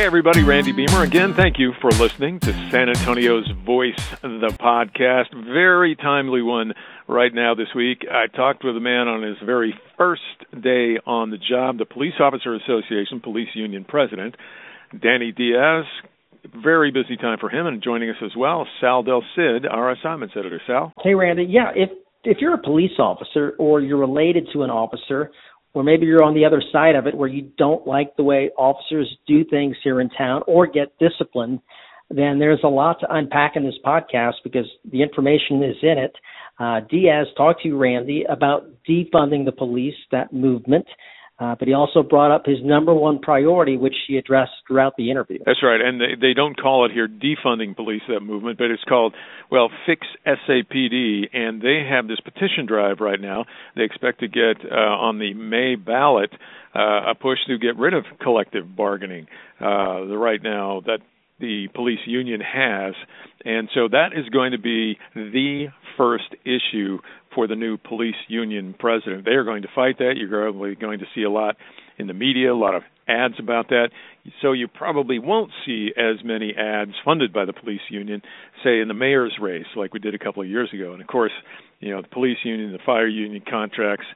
Hey, everybody, Randy Beamer again. Thank you for listening to San Antonio's Voice, the podcast. Very timely one right now this week. I talked with a man on his very first day on the job, the Police Officer Association Police Union President, Danny Diaz. Very busy time for him, and joining us as well, Sal Del Cid, our assignments editor. Sal. Hey, Randy. Yeah, if if you're a police officer or you're related to an officer or maybe you're on the other side of it where you don't like the way officers do things here in town or get disciplined, then there's a lot to unpack in this podcast because the information is in it. Uh, Diaz talked to you, Randy, about defunding the police, that movement. Uh, but he also brought up his number one priority, which he addressed throughout the interview. That's right, and they, they don't call it here defunding police that movement, but it's called well fix SAPD, and they have this petition drive right now. They expect to get uh, on the May ballot uh, a push to get rid of collective bargaining. Uh, the right now that the police union has. And so that is going to be the first issue for the new police union president. They are going to fight that. You're probably going to see a lot in the media, a lot of ads about that. So you probably won't see as many ads funded by the police union, say in the mayor's race, like we did a couple of years ago. And of course, you know, the police union, the fire union contracts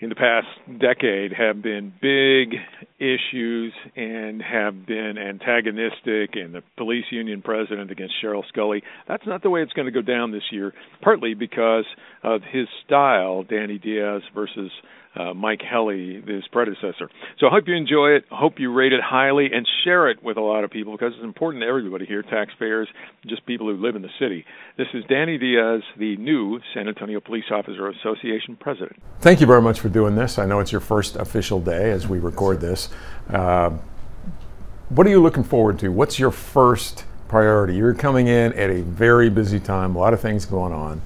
in the past decade have been big issues and have been antagonistic and the police union president against Cheryl Sculley. That's not the way it's going to go down this year, partly because of his style, Danny Diaz versus uh, Mike Helle, his predecessor. So I hope you enjoy it. I hope you rate it highly and share it with a lot of people because it's important to everybody here, taxpayers, just people who live in the city. This is Danny Diaz, the new San Antonio Police Officer Association president. Thank you very much for doing this. I know it's your first official day as we record this. Uh, what are you looking forward to? What's your first priority? You're coming in at a very busy time, a lot of things going on.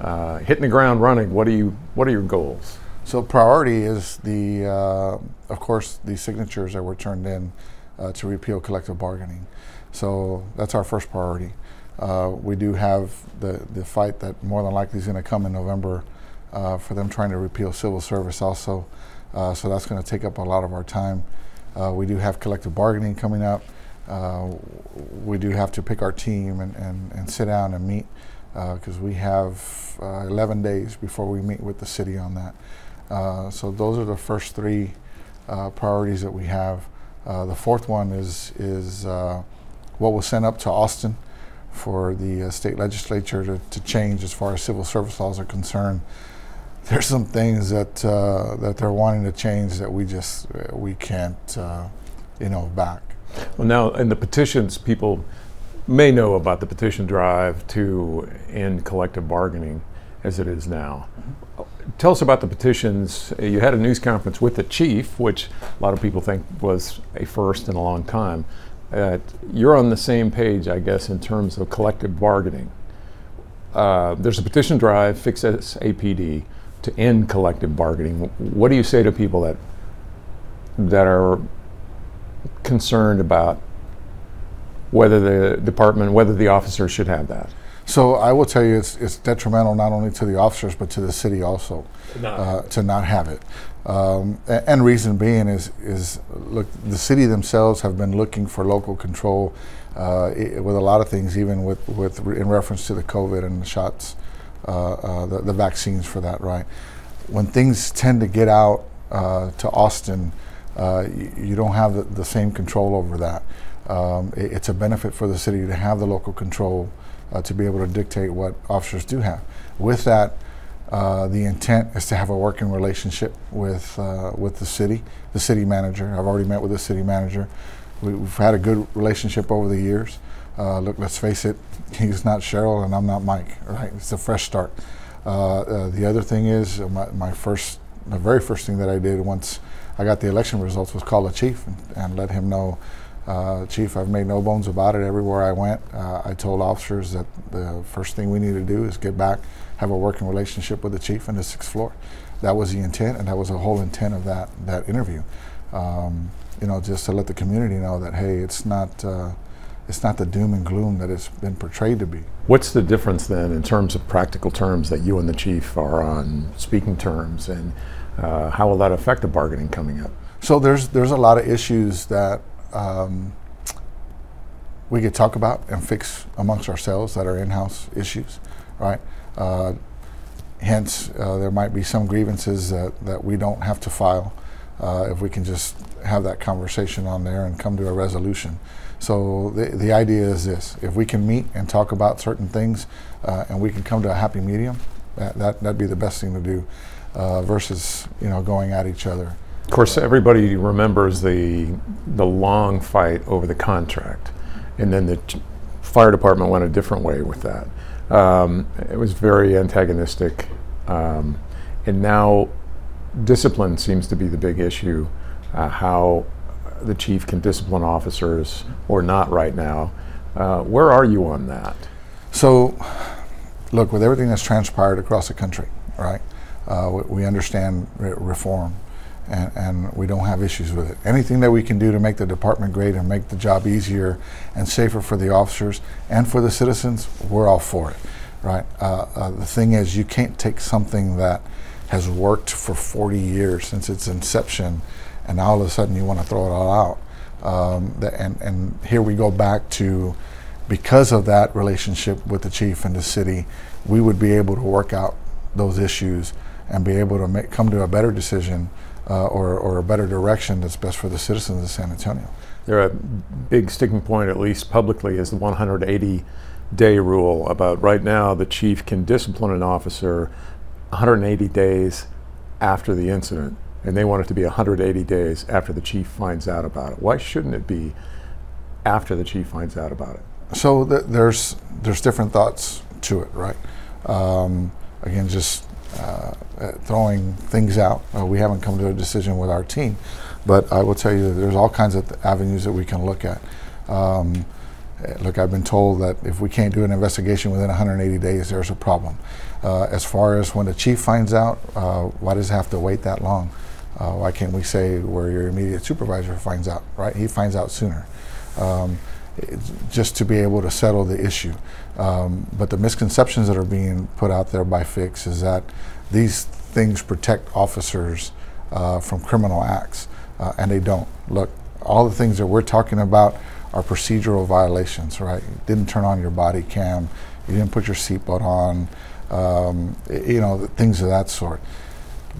Uh, hitting the ground running. What are you? What are your goals? So priority is the, uh, of course, the signatures that were turned in uh, to repeal collective bargaining. So that's our first priority. Uh, we do have the, the fight that more than likely is going to come in November uh, for them trying to repeal civil service also. Uh, so that's going to take up a lot of our time. Uh, we do have collective bargaining coming up. we do have to pick our team and, and, and sit down and meet because we have 11 days before we meet with the city on that. Uh, so those are the first three uh, priorities that we have. Uh, the fourth one is is uh, what was sent up to Austin for the uh, state legislature to, to, change as far as civil service laws are concerned. There's some things that that they're wanting to change that we just we can't you know back. Well, now in the petitions, people may know about the petition drive to end collective bargaining as it is now. Tell us about the petitions. You had a news conference with the chief, which a lot of people think was a first in a long time. Uh, you're on the same page, I guess, in terms of collective bargaining. Uh, there's a petition drive, Fix SAPD, to end collective bargaining. What do you say to people that that are concerned about whether the department, whether the officers should have that? So I will tell you, it's, it's detrimental not only to the officers but to the city also to not, uh, to not have it. Um, and reason being is is look, the city themselves have been looking for local control uh, with a lot of things, even with with in reference to the COVID and the shots, uh, uh the, the, vaccines for that. Right, when things tend to get out uh, to Austin, uh, you, you, don't have the, the, same control over that. Um, it, it's a benefit for the city to have the local control uh, to be able to dictate what officers do have. With that, uh, the intent is to have a working relationship with uh, with the city, the city manager. I've already met with the city manager. We, have had a good relationship over the years. Uh, look, let's face it, he's not Cheryl and I'm not Mike. Right? It's a fresh start. Uh, uh, the other thing is my, my, first, the very first thing that I did once I got the election results was call the chief and, and let him know uh, Chief, I've made no bones about it. Everywhere I went, uh, I told officers that the first thing we need to do is get back, have a working relationship with the chief and the sixth floor. That was the intent, and that was the whole intent of that that interview. Um, you know, just to let the community know that hey, it's not uh, it's not the doom and gloom that it's been portrayed to be. What's the difference then in terms of practical terms that you and the chief are on speaking terms, and uh, how will that affect the bargaining coming up? So there's there's a lot of issues that um, we could talk about and fix amongst ourselves that are in-house issues, right? Uh, hence, uh, there might be some grievances that, that we don't have to file uh, if we can just have that conversation on there and come to a resolution. So the, the idea is this: if we can meet and talk about certain things, uh, and we can come to a happy medium, that, that that'd be the best thing to do, uh, versus you know going at each other. Of course, everybody remembers the the long fight over the contract, and then the fire department went a different way with that. Um, it was very antagonistic, um, and now discipline seems to be the big issue. Uh, how the chief can discipline officers or not right now. Uh, where are you on that? So, look, with everything that's transpired across the country, right? Uh, we, we, understand re- reform, and, and, we don't have issues with it. Anything that we can do to make the department great and make the job easier and safer for the officers and for the citizens, we're all for it, right? Uh, uh the thing is, you can't take something that has worked for 40 years since its inception and all of a sudden you want to throw it all out. Um, the, and, and here we go back to because of that relationship with the chief and the city, we would be able to work out those issues and be able to make, come to a better decision uh, or, or a better direction that's best for the citizens of San Antonio. There a big sticking point, at least publicly, is the 180 day rule about right now the chief can discipline an officer 180 days after the incident and they want it to be 180 days after the chief finds out about it. Why shouldn't it be after the chief finds out about it? So th- there's there's different thoughts to it, right? Um, again, just throwing things out. Uh, we haven't come to a decision with our team, but I will tell you that there's all kinds of th- avenues that we can look at. Um, look, I've been told that if we can't do an investigation within 180 days, there's a problem. Uh, as far as when the chief finds out, uh, why does it have to wait that long? Uh, why can't we say where your immediate supervisor finds out, right? He finds out sooner. Um, just to be able to settle the issue. Um, but the misconceptions that are being put out there by Fix is that these things protect officers uh, from criminal acts, uh, and they don't. Look, all the things that we're talking about are procedural violations, right? You didn't turn on your body cam, you didn't put your seatbelt on, um, you know, things of that sort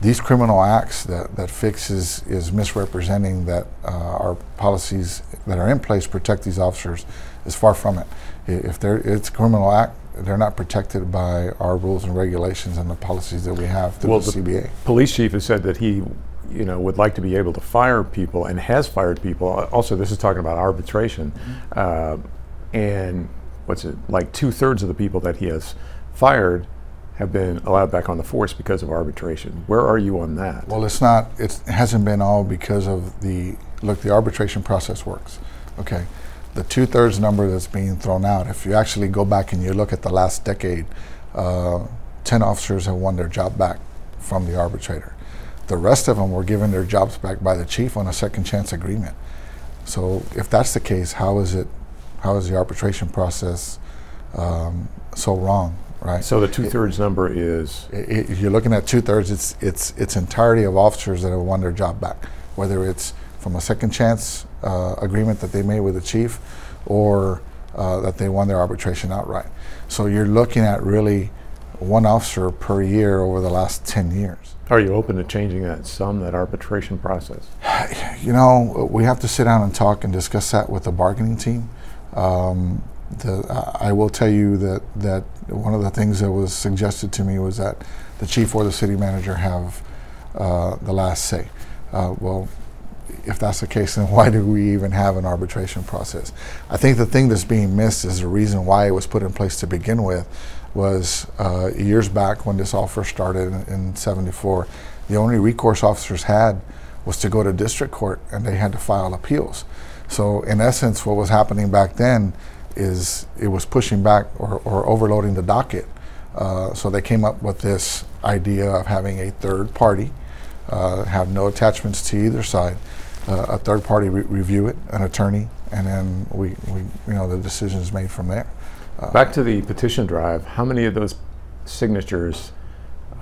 these criminal acts that, that Fix is, is misrepresenting that uh, our policies that are in place protect these officers is far from it. If they're, it's a criminal act, they're not protected by our rules and regulations and the policies that we have through well, the, the CBA. Police chief has said that he you know, would like to be able to fire people and has fired people. Also, this is talking about arbitration. Mm-hmm. Uh, and what's it, like two thirds of the people that he has fired have been allowed back on the force because of arbitration. Where are you on that? Well, it's not. It hasn't been all because of the look. The arbitration process works. Okay, the two thirds number that's being thrown out. If you actually go back and you look at the last decade, uh, ten officers have won their job back from the arbitrator. The rest of them were given their jobs back by the chief on a second chance agreement. So if that's the case, how is it? How is the arbitration process um, so wrong? Right? So the two thirds number is. It, it, you're looking at two thirds. It's it's it's entirety of officers that have won their job back, whether it's from a second chance uh, agreement that they made with the chief, or uh, that they won their arbitration outright. So you're looking at really one officer per year over the last 10 years. Are you open to changing that some, that arbitration process? You know, we have to sit down and talk and discuss that with the bargaining team. Um, the, I will tell you that, that one of the things that was suggested to me was that the chief or the city manager have uh, the last say. Uh, well, if that's the case, then why do we even have an arbitration process? I think the thing that's being missed is the reason why it was put in place to begin with was uh, years back when this all first started in, in 74, the only recourse officers had was to go to district court and they had to file appeals. So, in essence, what was happening back then is it was pushing back or, or overloading the docket. Uh, so they came up with this idea of having a third party, uh, have no attachments to either side, uh, a third party re- review it, an attorney, and then we, we you know the decision is made from there. Uh, back to the petition drive. How many of those signatures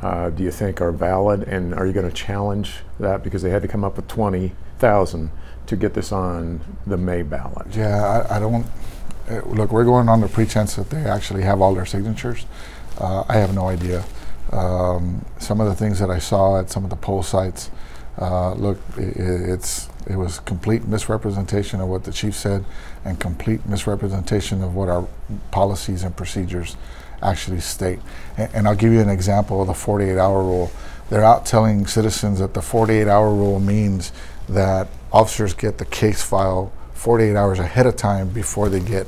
uh, do you think are valid, and are you going to challenge that because they had to come up with twenty thousand to get this on the May ballot? Yeah, I, I don't. Uh, look, we're going on the pretense that they actually have all their signatures. Uh, I have no idea. Um, some of the things that I saw at some of the poll sites, uh, look, it, it's it was complete misrepresentation of what the chief said, and complete misrepresentation of what our policies and procedures actually state. And, and I'll give you an example of the 48-hour rule. They're out telling citizens that the 48-hour rule means that officers get the case file 48 hours ahead of time before they get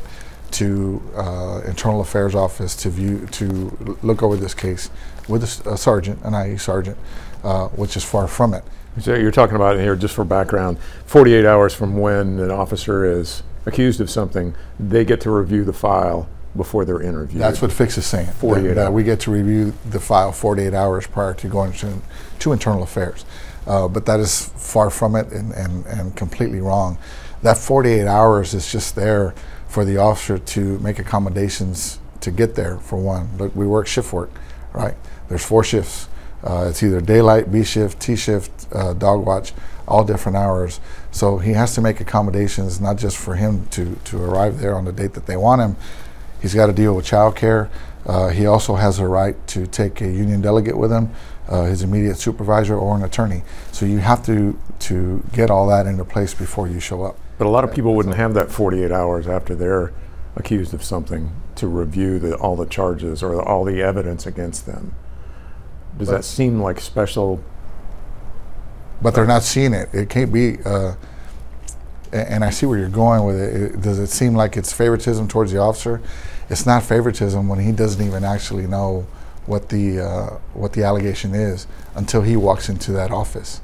to uh, internal affairs office to view to look over this case with a, a sergeant, an IA sergeant, uh, which is far from it. So you're talking about here, just for background, 48 hours from when an officer is accused of something, they get to review the file before they're interviewed. That's what Fix is saying. 48 that, that we get to review the file 48 hours prior to going to, to internal affairs. Uh, but that is far from it and, and, and completely wrong. That 48 hours is just there for the officer to make accommodations to get there, for one. Look, we work shift work, right? There's four shifts. Uh, it's either daylight, B shift, T shift, uh, dog watch, all different hours. So he has to make accommodations, not just for him to, to arrive there on the date that they want him. He's got to deal with childcare. Uh, he also has a right to take a union delegate with him, uh, his immediate supervisor, or an attorney. So you have to to get all that into place before you show up. But a lot of people wouldn't have that 48 hours after they're accused of something to review the, all the charges or all the evidence against them. Does that seem like special? but they're not seeing it. It can't be. Uh, and I see where you're going with it. it. Does it seem like it's favoritism towards the officer? It's not favoritism when he doesn't even actually know what the uh, what the allegation is until he walks into that office.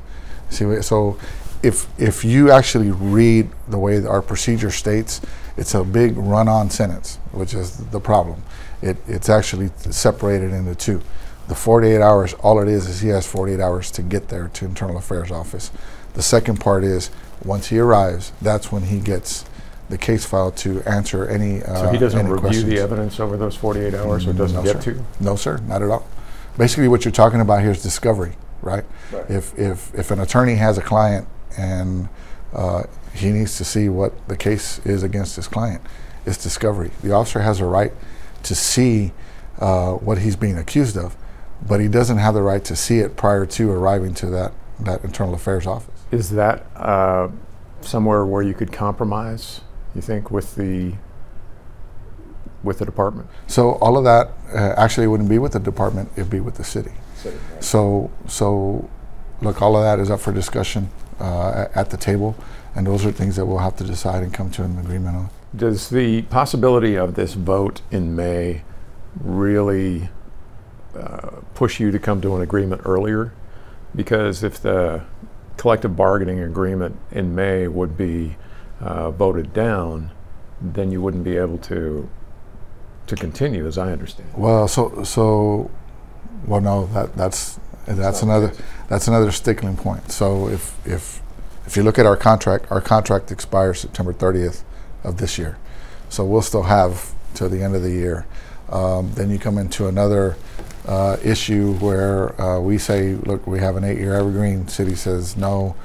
See, so if if you actually read the way our procedure states, it's a big run-on sentence, which is the problem. It, it's actually separated into two. The 48 hours, all it is is he has 48 hours to get there to internal affairs office. The second part is once he arrives, that's when he gets the case file to answer any. Uh, So he doesn't review questions. the evidence over those 48 hours, or doesn't no, get sir. to? No, sir, not at all. Basically, what you're talking about here is discovery, right? Right. If if if an attorney has a client and uh, he needs to see what the case is against his client, it's discovery. The officer has a right to see uh, what he's being accused of, but he doesn't have the right to see it prior to arriving to that that internal affairs office. Is that uh, somewhere where you could compromise? You think with the with the department? So all of that uh, actually wouldn't be with the department; it'd be with the city. So, so, look, all of that is up for discussion uh, at the table, and those are things that we'll have to decide and come to an agreement on. Does the possibility of this vote in May really uh, push you to come to an agreement earlier? Because if the collective bargaining agreement in May would be uh, voted down, then you wouldn't be able to to continue, as I understand. Well, so, so, well, no, that that's that's another that's another stickling point. So if if if you look at our contract, our contract expires September 30th of this year, so we'll still have till the end of the year. Um, then you come into another uh, issue where uh, we say, look, we have an eight-year evergreen. City says no.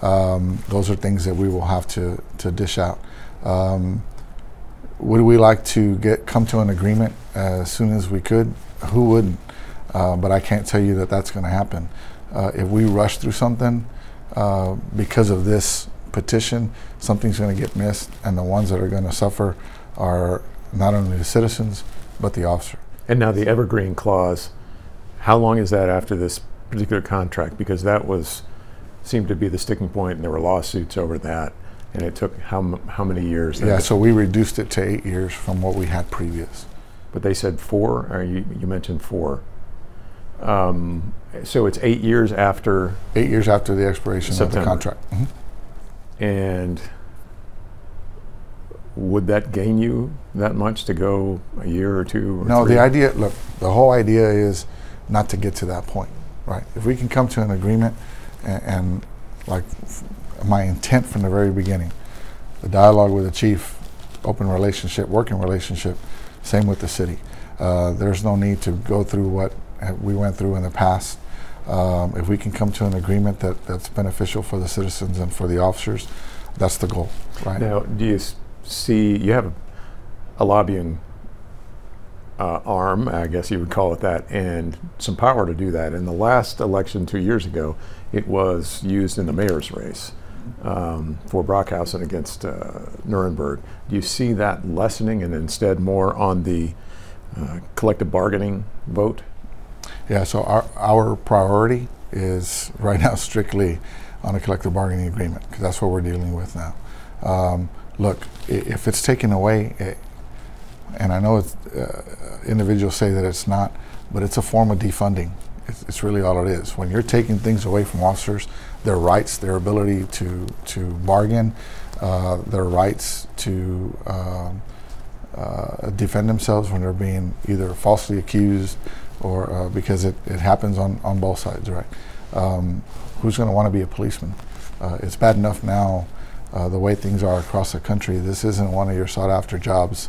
Um, those are things that we will have to to dish out. Um, would we like to get come to an agreement as soon as we could? Who wouldn't? Uh, but I can't tell you that that's going to happen. Uh, if we rush through something uh, because of this petition, something's going to get missed, and the ones that are going to suffer are not only the citizens but the officer. And now the evergreen clause, how long is that after this particular contract? Because that was seemed to be the sticking point, and there were lawsuits over that, and it took how m- how many years? Yeah, so we reduced it to eight years from what we had previous. but they said four, or you, you mentioned four. Um, so it's eight years after, Eight years after the expiration of the September. contract. Mhm. and would that gain you that much to go a year or two? Or No, three? the idea, look, the whole idea is not to get to that point, right? If we can come to an agreement and, and like f- my intent from the very beginning, the dialogue with the chief, open relationship, working relationship, same with the city. Uh, there's no need to go through what we went through in the past. Um, if we can come to an agreement that, that's beneficial for the citizens and for the officers, that's the goal, right? Now, do you see, you have a, a lobbying uh, arm, I guess you would call it that, and some power to do that. In the last election two years ago, it was used in the mayor's race um, for Brockhausen against uh, Nirenberg. Do you see that lessening and instead more on the uh, collective bargaining vote? Yeah, so our, our priority is right now strictly on a collective bargaining agreement because that's what we're dealing with now. Um, look, if it's taken away, eh, and I know uh, individuals say that it's not, but it's a form of defunding. It's, it's really all it is. When you're taking things away from officers, their rights, their ability to to bargain, uh, their rights to um, uh, defend themselves when they're being either falsely accused or uh, because it, it happens on, on both sides, right? Um, who's going to want to be a policeman? Uh, it's bad enough now, uh, the way things are across the country. This isn't one of your sought after jobs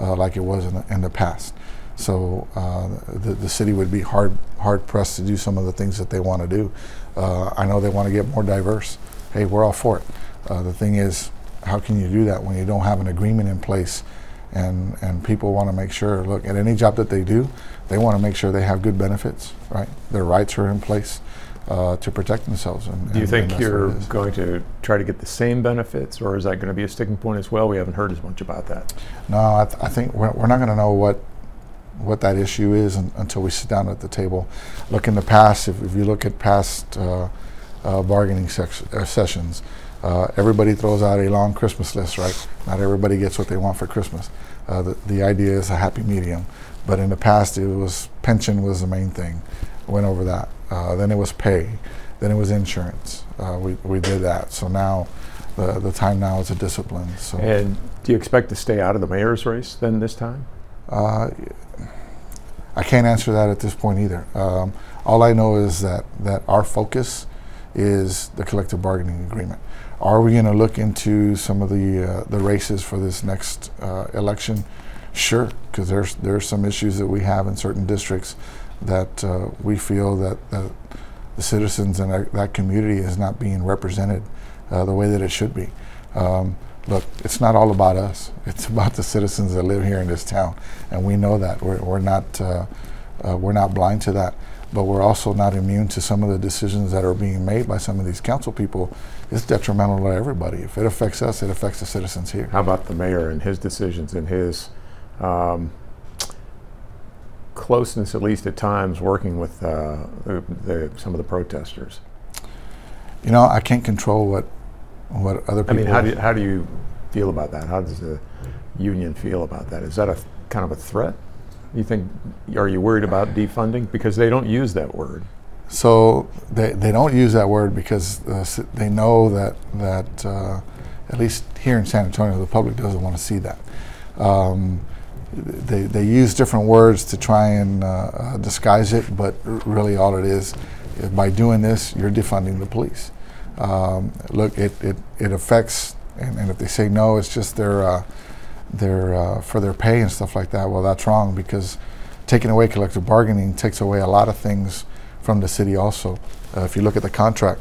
uh, like it was in the, in the past. So uh, the, the city would be hard hard pressed to do some of the things that they want to do. Uh, I know they want to get more diverse. Hey, we're all for it. The thing is, how can you do that when you don't have an agreement in place? And and people want to make sure. Look, at any job that they do, they want to make sure they have good benefits. Right, their rights are in place uh, to protect themselves. And, Do you and- think you're going to try to get the same benefits, or is that going to be a sticking point as well? We haven't heard as much about that. No, I, th- I think we're, we're not going to know what what that issue is un- until we sit down at the table. Look in the past, if, if you look at past uh, uh, bargaining sex- uh, sessions, uh, everybody throws out a long Christmas list, right? Not everybody gets what they want for Christmas. Uh, the, the idea is a happy medium, but in the past it was pension was the main thing. Went over that. Uh, then it was pay. Then it was insurance. Uh, we, we did that. So now the, the time now is a discipline. So. And do you expect to stay out of the mayor's race then this time? Uh, I can't answer that at this point either. Um, all I know is that, that our focus is the collective bargaining agreement. Are we going to look into some of the uh, the races for this next uh, election? Sure, because there's there are some issues that we have in certain districts that uh, we feel that, that the citizens that, that community is not being represented uh, the way that it should be. Um, look, it's not all about us. It's about the citizens that live here in this town, and we know that. We're, we're not uh, uh, we're not blind to that, but we're also not immune to some of the decisions that are being made by some of these council people. It's detrimental to everybody. If it affects us, it affects the citizens here. How about the mayor and his decisions and his um, closeness, at least at times, working with uh, the, the, some of the protesters? You know, I can't control what what other people. I mean, how do you, how do you feel about that? How does the union feel about that? Is that a kind of a threat? You think? Are you worried about defunding because they don't use that word? So they, they don't use that word because uh, they know that that uh, at least here in San Antonio, the public doesn't want to see that. Um, they, they use different words to try and uh, uh, disguise it, but really all it is, is by doing this, you're defunding the police. Um, look, it, it, it affects, and, and if they say no, it's just their, uh, their, uh, for their pay and stuff like that. Well, that's wrong because taking away collective bargaining takes away a lot of things from the city also. Uh, if you look at the contract,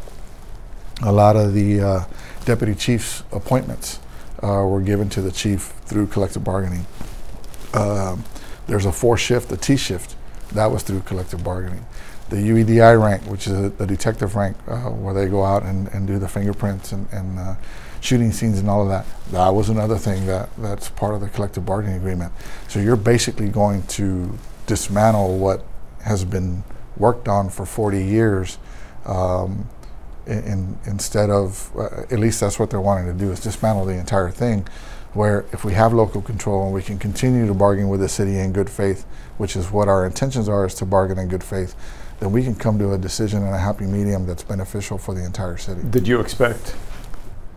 a lot of the uh, deputy chief's appointments were given to the chief through collective bargaining. Um, there's a four shift, a T shift, that was through collective bargaining. The UEDI rank, which is a, the detective rank, uh, where they go out and, and do the fingerprints and, and uh, shooting scenes and all of that, that was another thing that, that's part of the collective bargaining agreement. So you're basically going to dismantle what has been worked on for 40 years. Um, in, in, instead of, uh, at least that's what they're wanting to do, is dismantle the entire thing. Where if we have local control and we can continue to bargain with the city in good faith, which is what our intentions are, is to bargain in good faith, then we can come to a decision and a happy medium that's beneficial for the entire city. Did you expect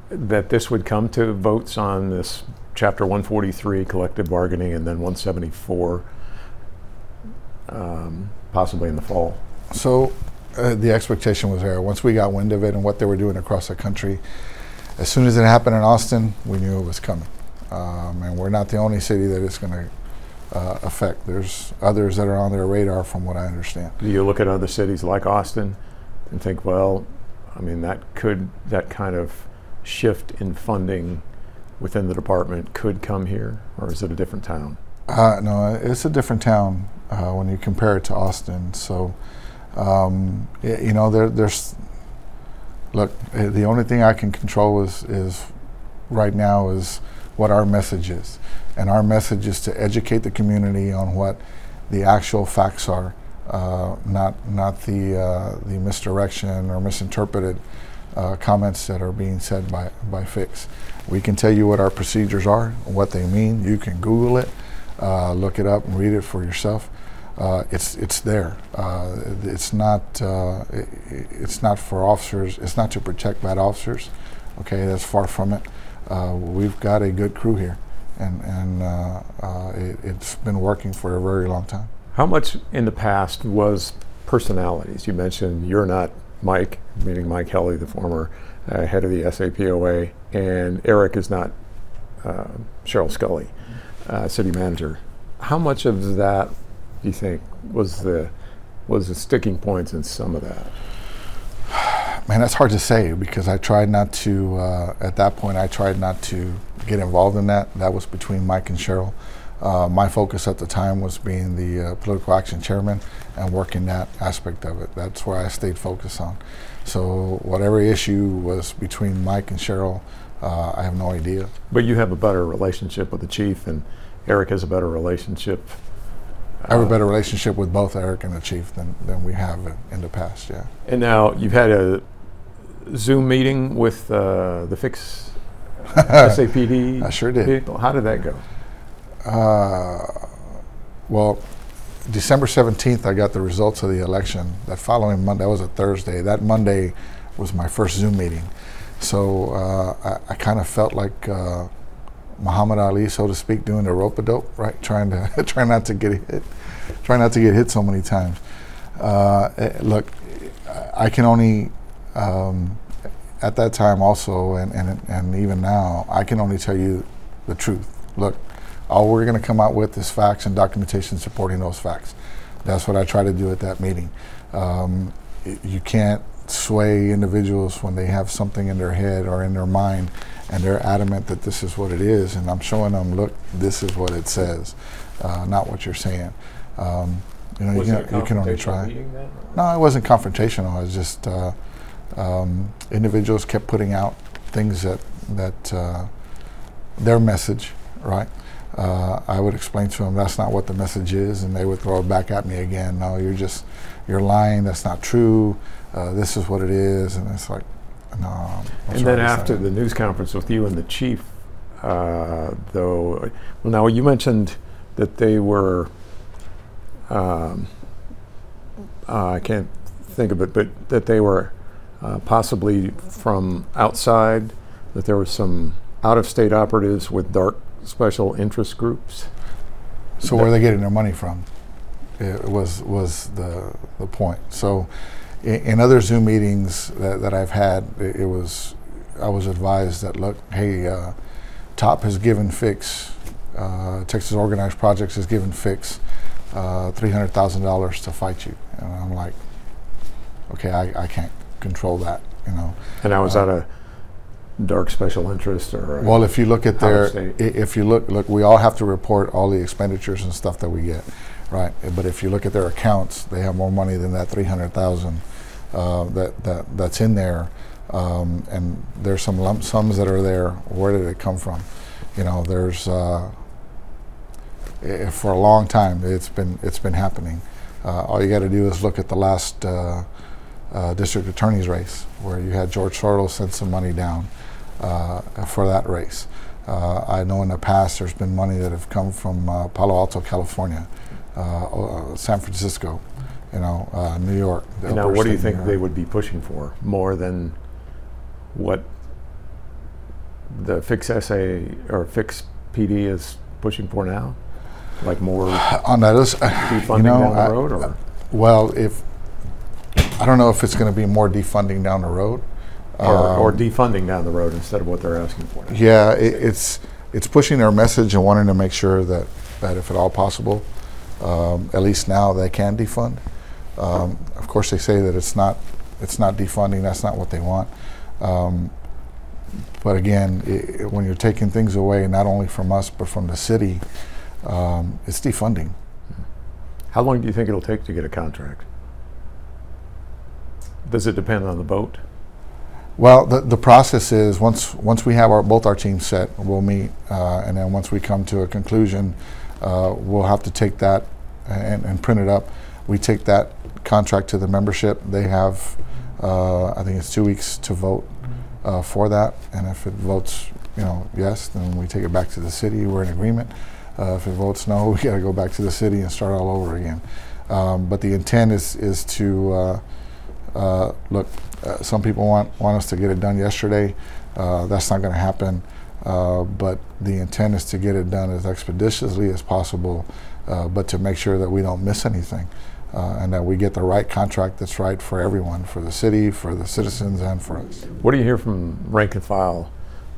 that this would come to votes on this Chapter 143 collective bargaining and then 174, um, possibly in the fall? So uh, the expectation was there. Once we got wind of it and what they were doing across the country, as soon as it happened in Austin, we knew it was coming. Um, and we're not the only city that it's going to uh, effect. There's others that are on their radar, from what I understand. Do you look at other cities like Austin and think, well, I mean, that could that kind of shift in funding within the department could come here, or is it a different town? Uh, no, it's a different town uh, when you compare it to Austin. So, um, y- you know, there, there's look. eh, The only thing I can control is is right now is what our message is, and our message is to educate the community on what the actual facts are, uh, not not the uh, the misdirection or misinterpreted uh, comments that are being said by by Fix. We can tell you what our procedures are, what they mean. You can Google it, uh, look it up, and read it for yourself. Uh, it's it's there. Uh, it's not uh, i i- it's not for officers. It's not to protect bad officers. Okay, that's far from it. Uh, we've got a good crew here, and and uh, uh, it, it's been working for a very long time. How much in the past was personalities? You mentioned you're not Mike, meaning Mike Helle, the former uh, head of the SAPOA, and Eric is not uh, Cheryl Sculley, uh, city manager. How much of that do you think was the was the sticking points in some of that? Man, that's hard to say because I tried not to. Uh, at that point, I tried not to get involved in that. That was between Mike and Cheryl. Uh, my focus at the time was being the uh, political action chairman and working that aspect of it. That's where I stayed focused on. So whatever issue was between Mike and Cheryl, uh, I have no idea. But you have a better relationship with the chief, and Eric has a better relationship. I have a uh, better relationship with both Eric and the chief than, than we have in, in the past. Yeah. And now you've had a Zoom meeting with uh, the Fix SAPD I sure did. people. How did that go? Uh, well, December 17th, I got the results of the election. That following Monday, that was a Thursday. That Monday was my first Zoom meeting. So uh, I, I kind of felt like uh, Muhammad Ali, so to speak, doing the rope a dope, right? Trying to try not to get hit, trying not to get hit so many times. Uh, eh, look, I can only um, at that time also, and, and and even now, I can only tell you the truth. Look, all we're going to come out with is facts and documentation supporting those facts. That's what I try to do at that meeting. Um, you can't sway individuals when they have something in their head or in their mind and they're adamant that this is what it is. And I'm showing them, look, this is what it says, uh, not what you're saying. Um, you know, you can, you can only try. No, it wasn't confrontational. It was just uh, um, individuals kept putting out things that that uh, their message, right? Uh, I would explain to them that's not what the message is, and they would throw it back at me again. No, you're just you're lying. That's not true. Uh, this is what it is, and it's like, no. And then after that. the news conference with you and the chief, uh, though, well, now you mentioned that they were, um, uh, I can't think of it, but that they were uh, possibly from outside, that there were some out of state operatives with dark special interest groups. So where are they getting their money from? It was was the the point. So in, in other Zoom meetings that, that I've had, it, it was I was advised that look, hey, uh, Top has given Fix, uh, Texas Organizing Projects has given Fix uh, three hundred thousand dollars to fight you, and I'm like, okay, I, I can't control that, you know. And I was Uh, of dark special interest or. uh, Well, if you look at their, i- if you look, look, we all have to report all the expenditures and stuff that we get, right? But if you look at their accounts, they have more money than that three hundred thousand uh, that that that's in there, um, and there's some lump sums that are there. Where did it come from? You know, there's uh, i- for a long time it's been it's been happening. Uh, all you got to do is look at the last uh, district attorney's race, where you had George Soros send some money down uh, for that race. Uh, I know in the past there's been money that have come from uh, Palo Alto, California, uh, uh, San Francisco, you know, uh, New York. now, what do you think they would be pushing for? More than what the Fix SA or Fix PD is pushing for now? Like more on that is, defunding you know, down the I- or well, if I don't know if it's going to be more defunding down the road, or, or Um, defunding down the road instead of what they're asking for? Now? Yeah, it, it's it's pushing their message and wanting to make sure that that if at all possible, um, at least now they can defund. Um, of course, they say that it's not it's not defunding. That's not what they want. Um, but again, i when you're taking things away, not only from us but from the city, um, it's defunding. How long do you think it'll take to get a contract? Does it depend on the vote? Well, the, the process is once once we have our both our teams set, we'll meet, uh, and then once we come to a conclusion, uh, we'll have to take that and, and, print it up. We take that contract to the membership. They have, uh, I think it's two weeks to vote uh, for that, and if it votes, you know, yes, then we take it back to the city. We're in agreement. Uh, if it votes no, we got to go back to the city and start all over again. Um, but the intent is is to uh, uh, look. Uh, some people want want us to get it done yesterday. Uh, that's not going to happen. Uh, but the intent is to get it done as expeditiously as possible, but to make sure that we don't miss anything. and that we get the right contract that's right for everyone, for the city, for the citizens, and for us. What do you hear from rank and file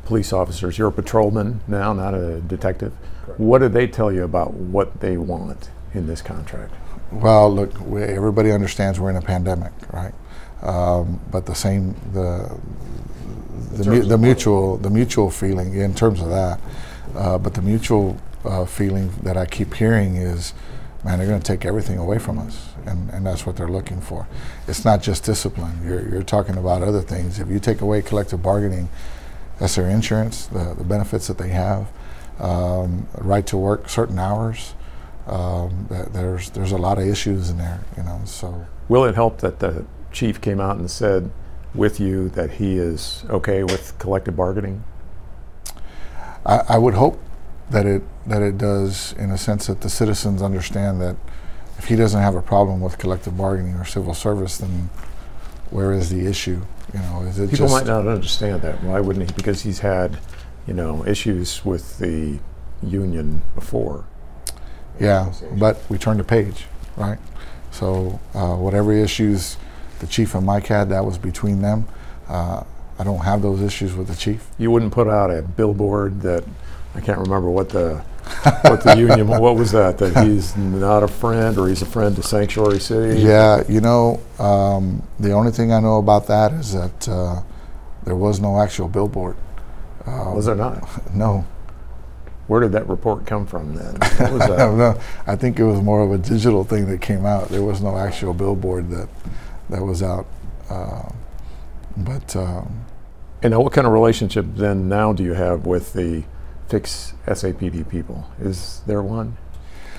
police officers? You're a patrolman now, not a detective. What do they tell you about what they want in this contract? Well, look, we, everybody understands we're in a pandemic, right? Um, but the same, the the, mu- the mutual, the mutual feeling in terms of that, uh, but the mutual uh, feeling that I keep hearing is, man, they're going to take everything away from us, and, and that's what they're looking for. It's not just discipline. You're you're talking about other things. If you take away collective bargaining, that's their insurance, the, the benefits that they have um, right to work certain hours. Um, there's there's a lot of issues in there, you know. So will it help that the chief came out and said with you that he is okay with collective bargaining? I, I would hope that it that it does in a sense that the citizens understand that if he doesn't have a problem with collective bargaining or civil service, then where is the issue? You know, is it people might not understand that? Why wouldn't he? Because he's had you know, issues with the union before. Yeah, but we turned the page, right? So uh, whatever issues the chief and Mike had, that was between them. Uh, I don't have those issues with the chief. You wouldn't put out a billboard that I can't remember what the what the union what was that that he's not a friend or he's a friend to Sanctuary City. Yeah, you know, um, the only thing I know about that is that uh, there was no actual billboard. Um, was there not? No. Where did that report come from then? What was that? no, I think it was more of a digital thing that came out. There was no actual billboard that that was out. Uh, but um, and now, what kind of relationship then now do you have with the Fix SAPD people? Is there one?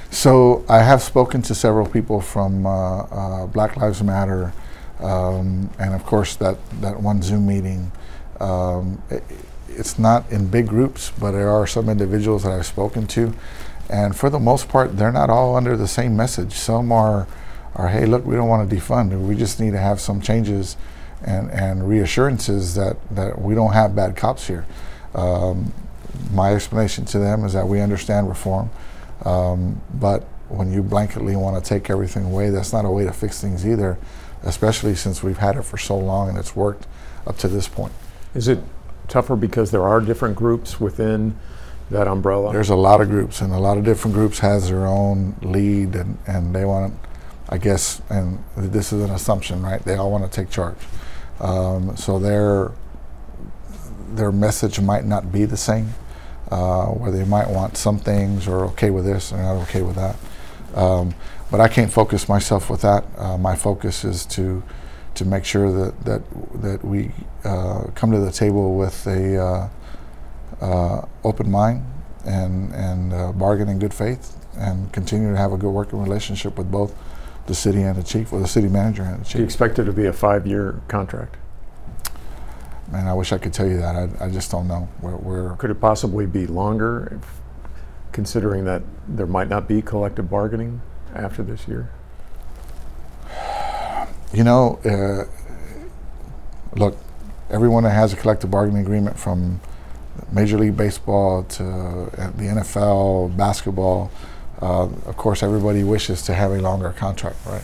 So I have spoken to several people from uh, uh, Black Lives Matter, um, and of course that that one Zoom meeting. Um, it, it's not in big groups, but there are some individuals that I've spoken to, and for the most part, they're not all under the same message. Some are, are hey, look, we don't want to defund. We just need to have some changes and, and reassurances that, that we don't have bad cops here. Um, my explanation to them is that we understand reform, um, but when you blanketly want to take everything away, that's not a way to fix things either, especially since we've had it for so long and it's worked up to this point. Is it tougher because there are different groups within that umbrella? There's a lot of groups, and a lot of different groups has their own lead, and, and they want, I guess, and this is an assumption, right? They all want to take charge. Um, so their their message might not be the same, uh, where they might want some things or okay with this and not okay with that. Um, but I can't focus myself with that. Uh, my focus is to to make sure that that that we uh, come to the table with a uh, uh, open mind and and uh, bargain in good faith and continue to have a good working relationship with both the city and the chief, or the city manager and the chief. Do you expect it to be a five-year contract? Man, I wish I could tell you that. I, I just don't know. We're, we're Could it possibly be longer, if, considering that there might not be collective bargaining after this year? You know, uh, look, everyone that has a collective bargaining agreement from Major League Baseball to uh, the NFL, basketball, uh, of course, everybody wishes to have a longer contract, right?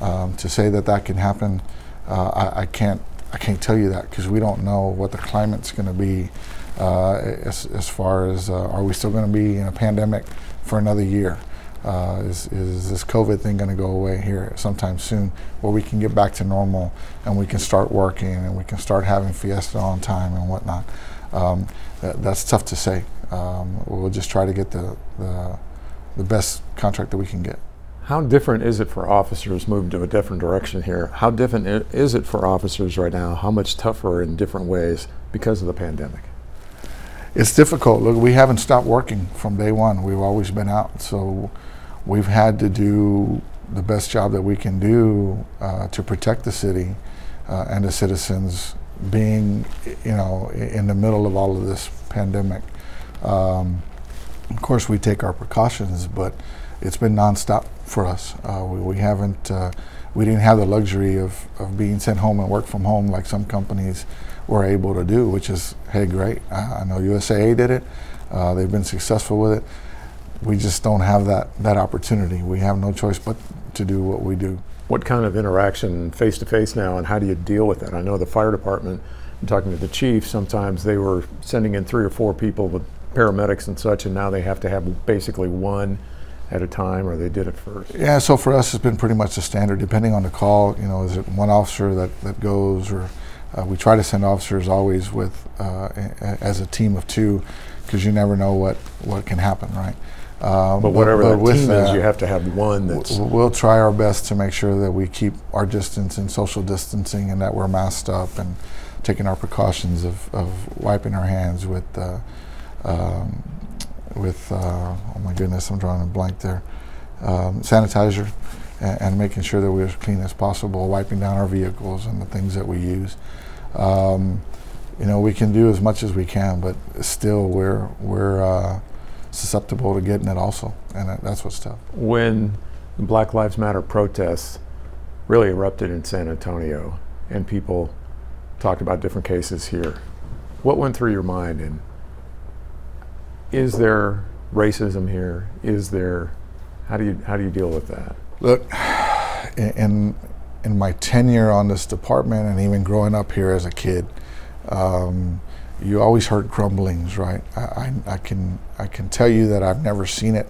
Um, to say that that can happen, uh, I, I, can't I can't tell you that because we don't know what the climate's going to be uh, as, as far as uh, are we still going to be in a pandemic for another year? Uh, is, is this COVID thing going to go away here sometime soon where we can get back to normal and we can start working and we can start having Fiesta on time and whatnot? Um, that, that's tough to say. Um, we'll just try to get the, the, the best contract that we can get. How different is it for officers moving to a different direction here? How different is it for officers right now? How much tougher in different ways because of the pandemic? It's difficult. Look, we haven't stopped working from day one. We've always been out. So we've had to do the best job that we can do uh, to protect the city uh, and the citizens being, you know, in the middle of all of this pandemic. Um, of course, we take our precautions, but it's been nonstop for us. Uh, we, we, haven't, uh, we didn't have the luxury of, of being sent home and work from home like some companies were able to do, which is, hey, great. I, I know USAA did it. Uh, they've been successful with it. We just don't have that, that opportunity. We have no choice but to do what we do. What kind of interaction face to face now, and how do you deal with that? I know the fire department, I'm talking to the chief, sometimes they were sending in three or four people with paramedics and such, and now they have to have basically one at a time, or they did it first? Yeah, so for us, it's been pretty much the standard. Depending on the call, you know, is it one officer that, that goes, or uh, we try to send officers always with uh, a, as a team of two, because you never know what, what can happen, right? Um, but whatever but, but team that, is, you have to have one that's. We'll try our best to make sure that we keep our distance and social distancing, and that we're masked up and taking our precautions of, of wiping our hands with. Uh, um, with uh, oh my goodness, I'm drawing a blank there. Um, sanitizer and, and, making sure that we're as clean as possible, wiping down our vehicles and the things that we use. Um, you know, we can do as much as we can, but still, we're we're uh, susceptible to getting it also, and that, that's what's tough. When the Black Lives Matter protests really erupted in San Antonio, and people talked about different cases here, what went through your mind is there racism here? Is there how do you how do you deal with that? Look, in in my tenure on this department, and even growing up here as a kid, um, you always heard grumblings, right? I, I, I, can I can tell you that I've never seen it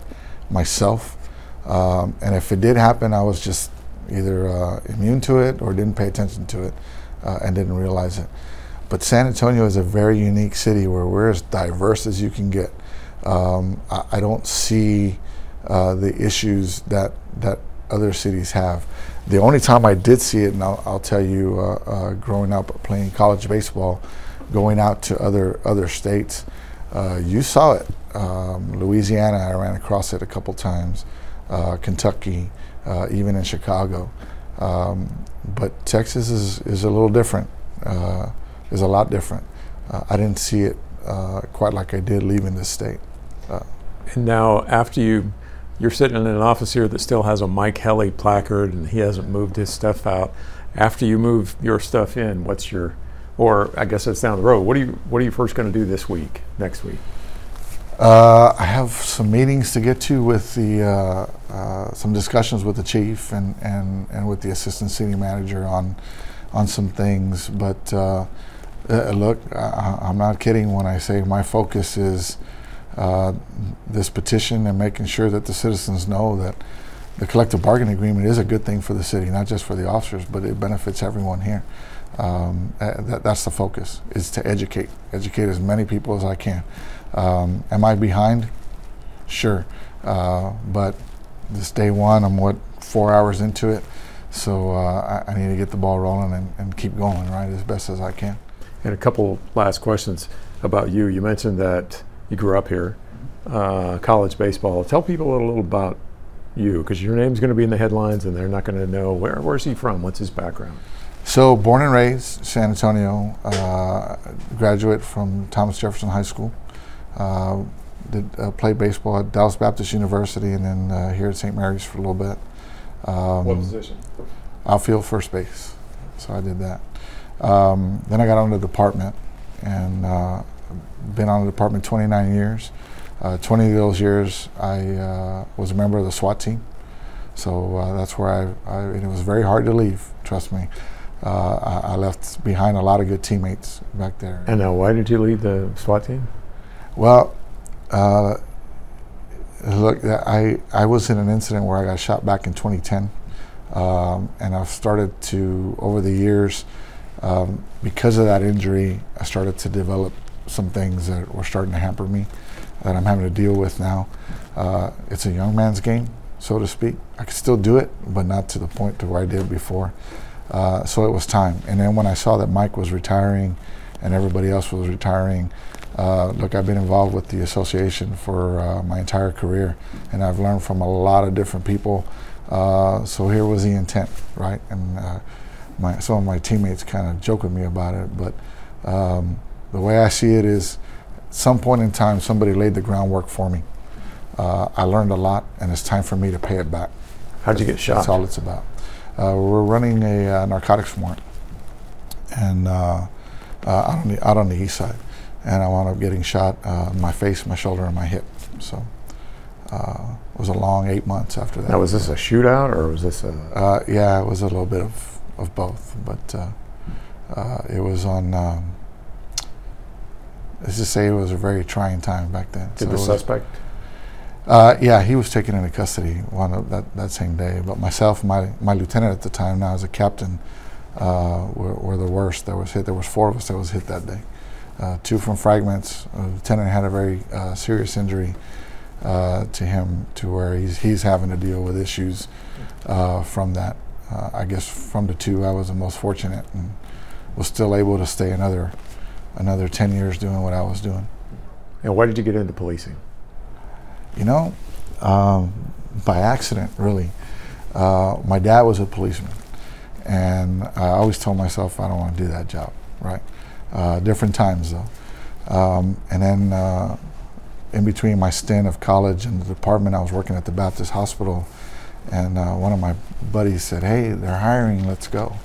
myself, um, and if it did happen, I was just either uh, immune to it or didn't pay attention to it uh, and didn't realize it. But San Antonio is a very unique city where we're as diverse as you can get. Um, I, I, don't see uh, the issues that that other cities have. The only time I did see it, and I'll, I'll tell you, uh, uh, growing up playing college baseball, going out to other other states, uh, you saw it. Um, Louisiana, I ran across it a couple times. Uh, Kentucky, uh, even in Chicago. Um, but Texas is, is a little different. is a lot different. I didn't see it quite like I did leaving the state. And now, after you, you're sitting in an office here that still has a Mike Helle placard, and he hasn't moved his stuff out. After you move your stuff in, what's your, or I guess that's down the road. What are you, what are you first going to do this week, next week? Uh, I have some meetings to get to with the uh, uh, some discussions with the chief and, and, and with the assistant city manager on on some things. But uh, uh, look, I, am not kidding when I say my focus is uh, this petition and making sure that the citizens know that the collective bargaining agreement is a good thing for the city, not just for the officers, but it benefits everyone here. Um, that, that's the focus, is to educate, educate as many people as I can. Um, am I behind? Sure. Uh, but this day one, I'm what, four hours into it. So uh, I, I, need to get the ball rolling and, and keep going, right, as best as I can. And a couple last questions about you. You mentioned that you grew up here, uh, college baseball. Tell people a little about you, because your name's going to be in the headlines, and they're not going to know where where's he from, what's his background. So, born and raised San Antonio, uh, graduate from Thomas Jefferson High School. Uh, did uh, play baseball at Dallas Baptist University, and then uh, here at St. Mary's for a little bit. Um, what position? Outfield, first base. So I did that. Um, then I got on the department, and uh, been on the department 29 years. Uh, 20 of those years, I uh, was a member of the SWAT team. So uh, that's where I, I it was very hard to leave, trust me. uh, I, I, left behind a lot of good teammates back there. And now, why did you leave the SWAT team? Well, uh, look, I I was in an incident where I got shot back in 2010, um, and I've started to over the years, um, because of that injury, I started to develop some things that were starting to hamper me, that I'm having to deal with now. Uh, it's a young man's game, so to speak. I could still do it, but not to the point to where I did before. Uh, so it was time. And then when I saw that Mike was retiring and everybody else was retiring, uh, look, I've been involved with the association for uh, my entire career, and I've learned from a lot of different people. Uh, so here was the intent, right? And uh, my, some of my teammates kind of joke with me about it, but um, the way I see it is, at some point in time, somebody laid the groundwork for me. Uh, I learned a lot, and it's time for me to pay it back. How'd you get shot? That's all it's about. Uh, we're running a uh, narcotics warrant, and uh, out on the out on the east side, and I wound up getting shot in my face, my shoulder, and my hip. So. Uh, it was a long eight months after that. Now, was this a shootout or was this a? Uh, yeah, it was a little bit of, of both, but uh, it was on. Um, let's just say it was a very trying time back then. Did so the suspect? Uh, yeah, he was taken into custody one of that, that same day. But myself, my my lieutenant at the time, now as a captain, uh, were, were, the worst that was hit. There was four of us that was hit that day. Uh, two from fragments. A lieutenant had a very uh, serious injury uh, to him, to where he's he's having to deal with issues uh, from that. I guess from the two, I was the most fortunate and was still able to stay another another ten years doing what I was doing. And why did you get into policing? You know, um, by accident, really. Uh, my dad was a policeman, and I always told myself I don't want to do that job, right? Uh, different times though. Um, and then uh, in between my stint of college and the department, I was working at the Baptist Hospital, and uh, one of my buddies said, "Hey, they're hiring. Let's go."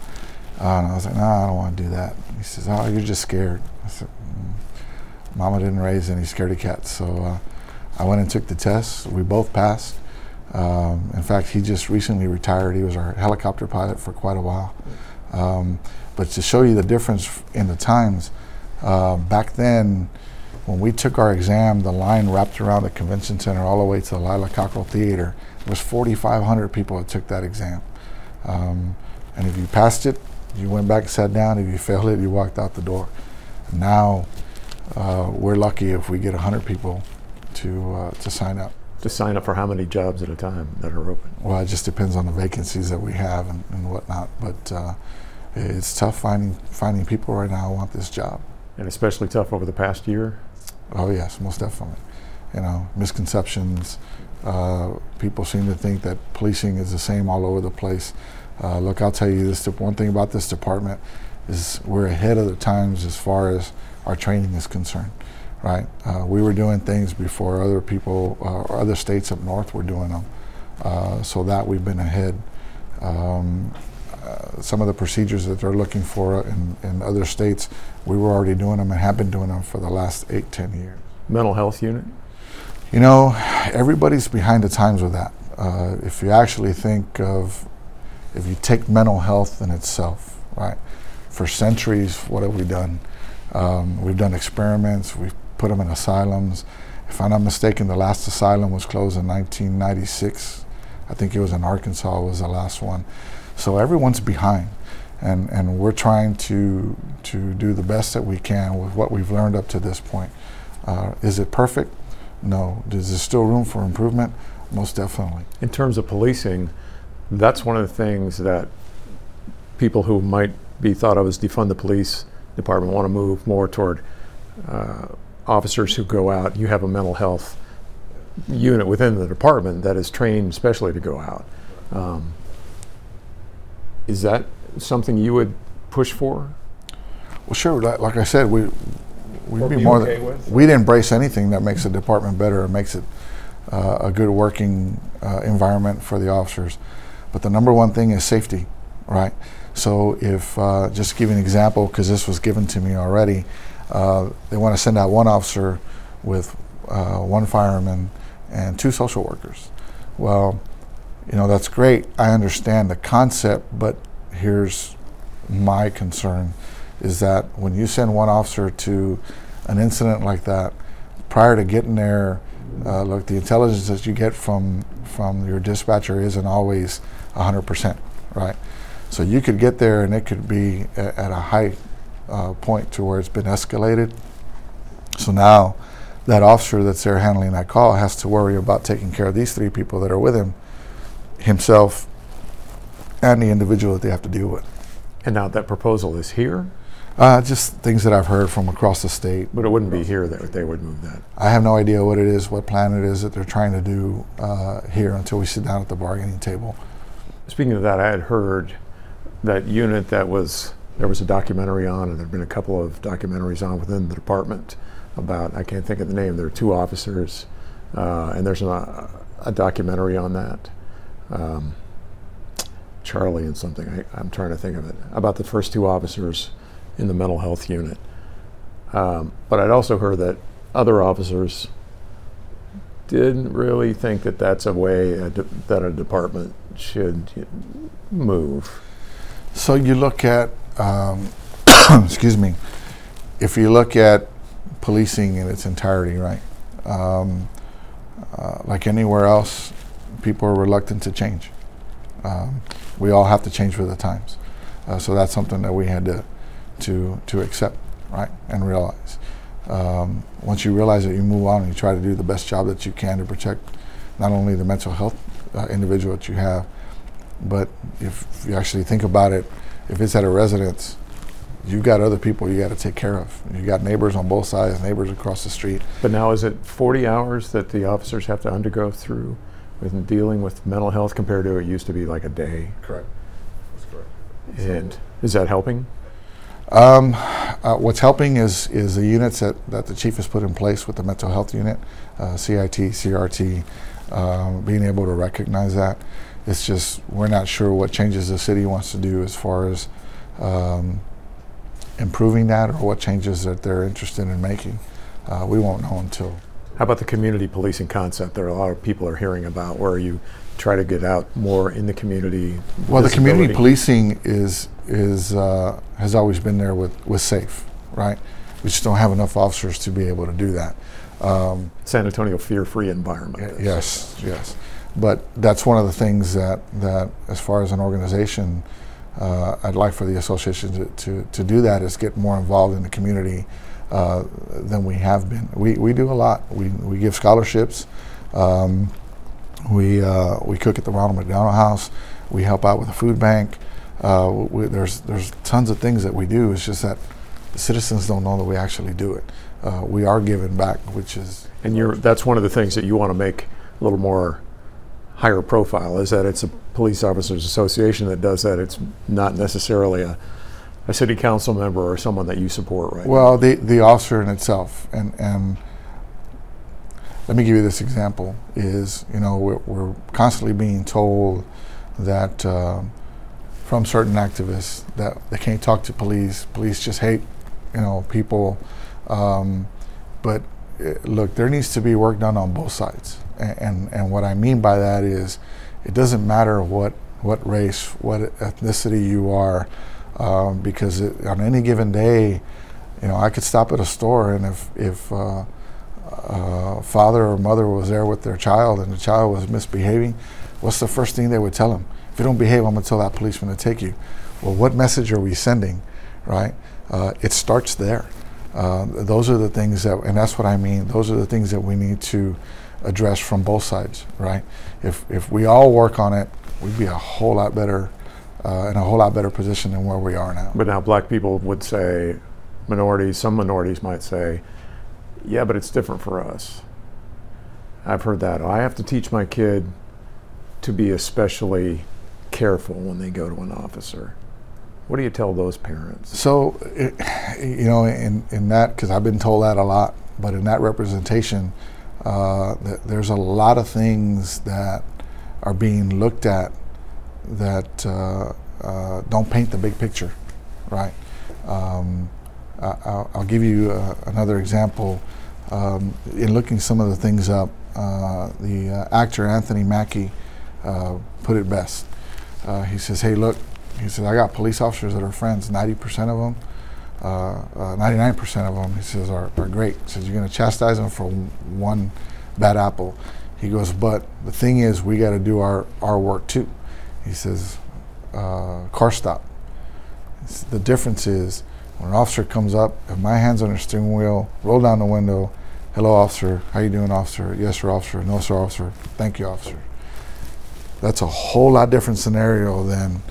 Uh, and I was like, "No, I don't want to do that." He says, "Oh, you're just scared." Said, mm, "Mama didn't raise any scaredy cats, so." Uh, I went and took the test. We both passed. Um, in fact, he just recently retired. He was our helicopter pilot for quite a while. Um, but to show you the difference in the times, uh, back then, when we took our exam, the line wrapped around the convention center all the way to the Lila Cockrell Theater. It was 4,500 people that took that exam. Um, and if you passed it, you went back and sat down. If you failed it, you walked out the door. Now, uh, we're lucky if we get 100 people to uh, to sign up. To sign up for how many jobs at a time that are open? Well, it just depends on the vacancies that we have and, and whatnot. But uh, it's tough finding finding people right now who want this job. And especially tough over the past year. Oh yes, most definitely. You know, misconceptions. Uh, people seem to think that policing is the same all over the place. Uh, look, I'll tell you this: one thing about this department is we're ahead of the times as far as our training is concerned right? Uh, we were doing things before other people uh, or other states up north were doing them. Uh, so that we've been ahead. Um, uh, some of the procedures that they're looking for in, in other states, we were already doing them and have been doing them for the last eight, ten years. Mental health unit? You know, everybody's behind the times with that. Uh, if you actually think of, if you take mental health in itself, right? For centuries, what have we done? Um, we've done experiments. We've put them in asylums. If I'm not mistaken, the last asylum was closed in 1996. I think it was in Arkansas was the last one. So everyone's behind, and and we're trying to to do the best that we can with what we've learned up to this point. Uh, is it perfect? No. Is there still room for improvement? Most definitely. In terms of policing, that's one of the things that people who might be thought of as defund the police department want to move more toward uh, officers who go out, you have a mental health unit within the department that is trained especially to go out. Um, is that something you would push for? Well, sure. Like, like I said, we we'd be, be, more okay than, we'd embrace anything that makes the department better and makes it uh, a good working uh, environment for the officers. But the number one thing is safety, right? So if uh, just to give you an example, because this was given to me already, uh, they want to send out one officer with uh, one fireman and two social workers. Well, you know, that's great. I understand the concept, but here's my concern is that when you send one officer to an incident like that, prior to getting there, uh, look, the intelligence that you get from from your dispatcher isn't always 100%, right? So you could get there and it could be a, at a high uh, point to where it's been escalated. So now that officer that's there handling that call has to worry about taking care of these three people that are with him, himself, and the individual that they have to deal with. And now that proposal is here, Uh, just things that I've heard from across the state. but it wouldn't be here that they would move that. I have no idea what it is, what plan it is that they're trying to do uh, here until we sit down at the bargaining table. Speaking of that, I had heard that unit that was there was a documentary on, and there have been a couple of documentaries on within the department about I can't think of the name. There are two officers, uh, and there's a, a documentary on that. Um, Charlie and something. I, I'm trying to think of it about the first two officers in the mental health unit. Um, but I'd also heard that other officers didn't really think that that's a way a de- that a department should move. So you look at, um, excuse me, if you look at policing in its entirety, right? Um, uh, like anywhere else, people are reluctant to change. Um, we all have to change with the times. Uh, so that's something that we had to to to accept, right, and realize. Um, once you realize that you move on and you try to do the best job that you can to protect not only the mental health uh, individual that you have, but if you actually think about it, if it's at a residence, you've got other people you got to take care of. You've got neighbors on both sides, neighbors across the street. But now is it 40 hours that the officers have to undergo through with dealing with mental health compared to it used to be like a day? Correct. That's correct. And is that helping? Um, uh, what's helping is is the units that, that the chief has put in place with the mental health unit, uh, CIT, CRT, um, being able to recognize that. It's just we're not sure what changes the city wants to do as far as um, improving that or what changes that they're interested in making. Uh, we won't know until. How about the community policing concept that a lot of people are hearing about, where you try to get out more in the community? Well, the community policing is is uh, has always been there with with SAFE, right? We just don't have enough officers to be able to do that. Um, San Antonio fear-free environment. y- yes, yes, but that's one of the things that that as far as an organization, uh, I'd like for the association to, to to do that is get more involved in the community uh, than we have been. We we do a lot. We we give scholarships. Um, we uh, we cook at the Ronald McDonald House. We help out with the food bank. Uh, we, there's there's tons of things that we do. It's just that citizens don't know that we actually do it. Uh, we are giving back, which is And you're, that's one of the things that you want to make a little more higher profile is that it's a police officers association that does that. It's not necessarily a, a city council member or someone that you support right well the the officer in itself. And and let me give you this example: is you know we're, we're constantly being told that um from certain activists that they can't talk to police. Police just hate you know people. Um, but uh, look, there needs to be work done on both sides, and, and what I mean by that is, it doesn't matter what what race, what ethnicity you are, um, because it, on any given day, you know, I could stop at a store, and if if uh, uh, father or mother was there with their child, and the child was misbehaving, what's the first thing they would tell them? If you don't behave, I'm gonna tell that policeman to take you. Well, what message are we sending, right? Uh, it starts there. Uh, those are the things that, and that's what I mean. Those are the things that we need to address from both sides, right? If if we all work on it, we'd be a whole lot better, uh, in a whole lot better position than where we are now. But now black people would say, minorities, some minorities might say, yeah, but it's different for us. I've heard that. I have to teach my kid to be especially careful when they go to an officer. What do you tell those parents? So, it, you know, in, in that, because I've been told that a lot, but in that representation, uh, th- there's a lot of things that are being looked at that uh, uh, don't paint the big picture, right? Um, I, I'll, I'll give you uh, another example. Um, in looking some of the things up, uh, the uh, actor Anthony Mackie put it best. He says, "Hey, look, He says, I got police officers that are friends. 90% of them, uh, uh, 99% of them, he says, are, are great. He says, you're going to chastise them for one bad apple. He goes, but the thing is, we got to do our, our work too. He says, uh, car stop. The difference is when an officer comes up, if my hand's on the steering wheel, roll down the window, hello officer, how you doing officer? Yes sir officer, no sir officer, thank you officer. That's a whole lot different scenario than,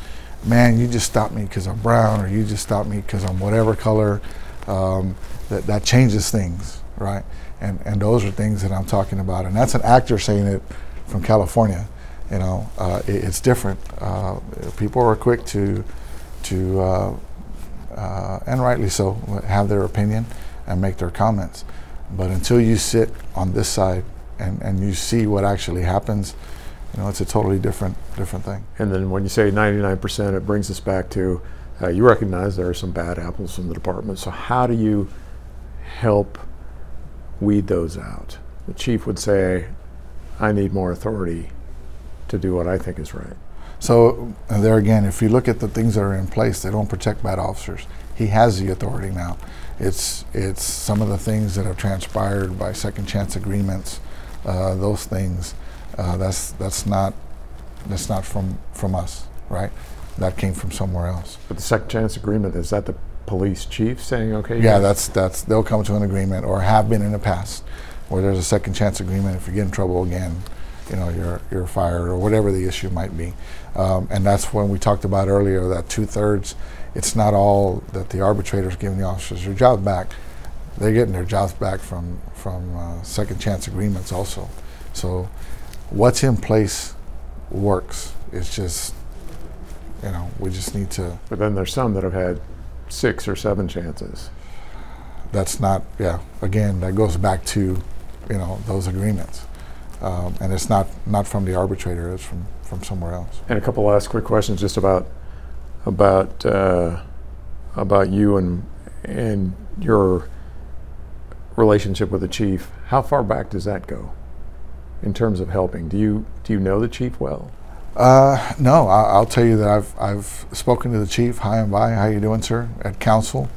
man, you just stopped me because I'm brown or you just stopped me because I'm whatever color. Um, that, that changes things, right? And, and those are things that I'm talking about. And that's an actor saying it from California. You know, uh, it, it's different. Uh, people are quick to, to uh, uh, and rightly so, have their opinion and make their comments. But until you sit on this side and, and you see what actually happens, you know, it's a totally different different thing. And then when you say 99%, it brings us back to uh, you recognize there are some bad apples in the department. So how do you help weed those out? The chief would say, I need more authority to do what I think is right. So there again, if you look at the things that are in place, they don't protect bad officers. He has the authority now. It's it's some of the things that have transpired by second chance agreements, uh, those things. Uh, that's that's not that's not from from us, right? That came from somewhere else. But the second chance agreement is that the police chief saying, okay? Yeah, that's that's they'll come to an agreement or have been in the past, where there's a second chance agreement. If you get in trouble again, you know you're you're fired or whatever the issue might be. Um, and that's when we talked about earlier that two thirds, it's not all that the arbitrators giving the officers their job back. They're getting their jobs back from, from uh, second chance agreements also. So what's in place works. It's just, you know, we just need to. But then there's some that have had six or seven chances. That's not, yeah, again, that goes back to, you know, those agreements. Um, and it's not, not from the arbitrator, it's from from somewhere else. And a couple last quick questions just about about uh, about you and and your relationship with the chief. How far back does that go in terms of helping? Do you do you know the chief well? Uh, no, I, will tell you that I've I've spoken to the chief high and by. How you doing, sir? At council,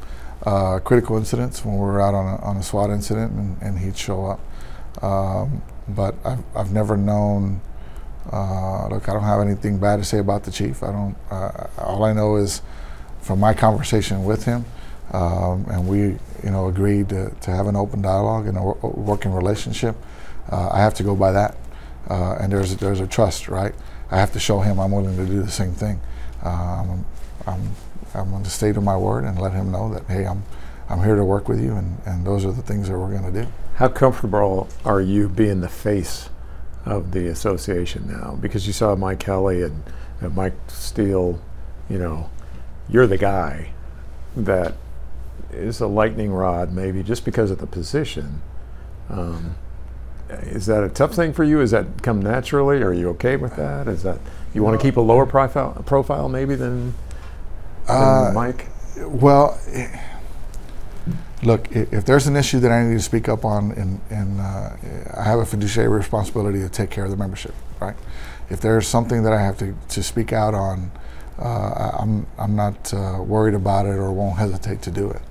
uh, critical incidents when we were out on a, on a SWAT incident, and, and he'd show up. Um, but I've I've never known uh, look, I don't have anything bad to say about the chief. I don't. All I know is from my conversation with him, um, and we, you know, agreed to, to have an open dialogue and a working relationship. Uh, I have to go by that, uh, and there's there's a trust, right? I have to show him I'm willing to do the same thing. Um, I'm I'm going to stay to my word and let him know that hey, I'm I'm here to work with you, and, and those are the things that we're going to do. How comfortable are you being the face of the association now because you saw Mike Helle and, and Mike Steele, you know, you're the guy that is a lightning rod maybe just because of the position. Um, is that a tough thing for you? Is that come naturally? Are you okay with that? Is that you want to keep a lower profile profile maybe than, than uh, Mike? Well. Look, if there's an issue that I need to speak up on, and, and uh, I have a fiduciary responsibility to take care of the membership, right? If there's something that I have to, to speak out on, uh, I'm, I'm not uh, worried about it or won't hesitate to do it.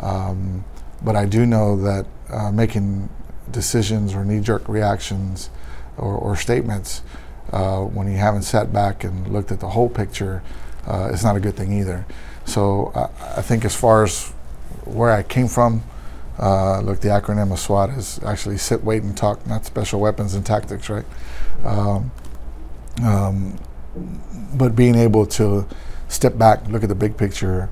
Um, but I do know that uh, making decisions or knee jerk reactions or, or statements uh, when you haven't sat back and looked at the whole picture uh, is not a good thing either. So I think as far as where I came from. Uh, look, the acronym of SWAT is actually sit, wait, and talk, not special weapons and tactics, right? Um, um, but being able to step back, look at the big picture.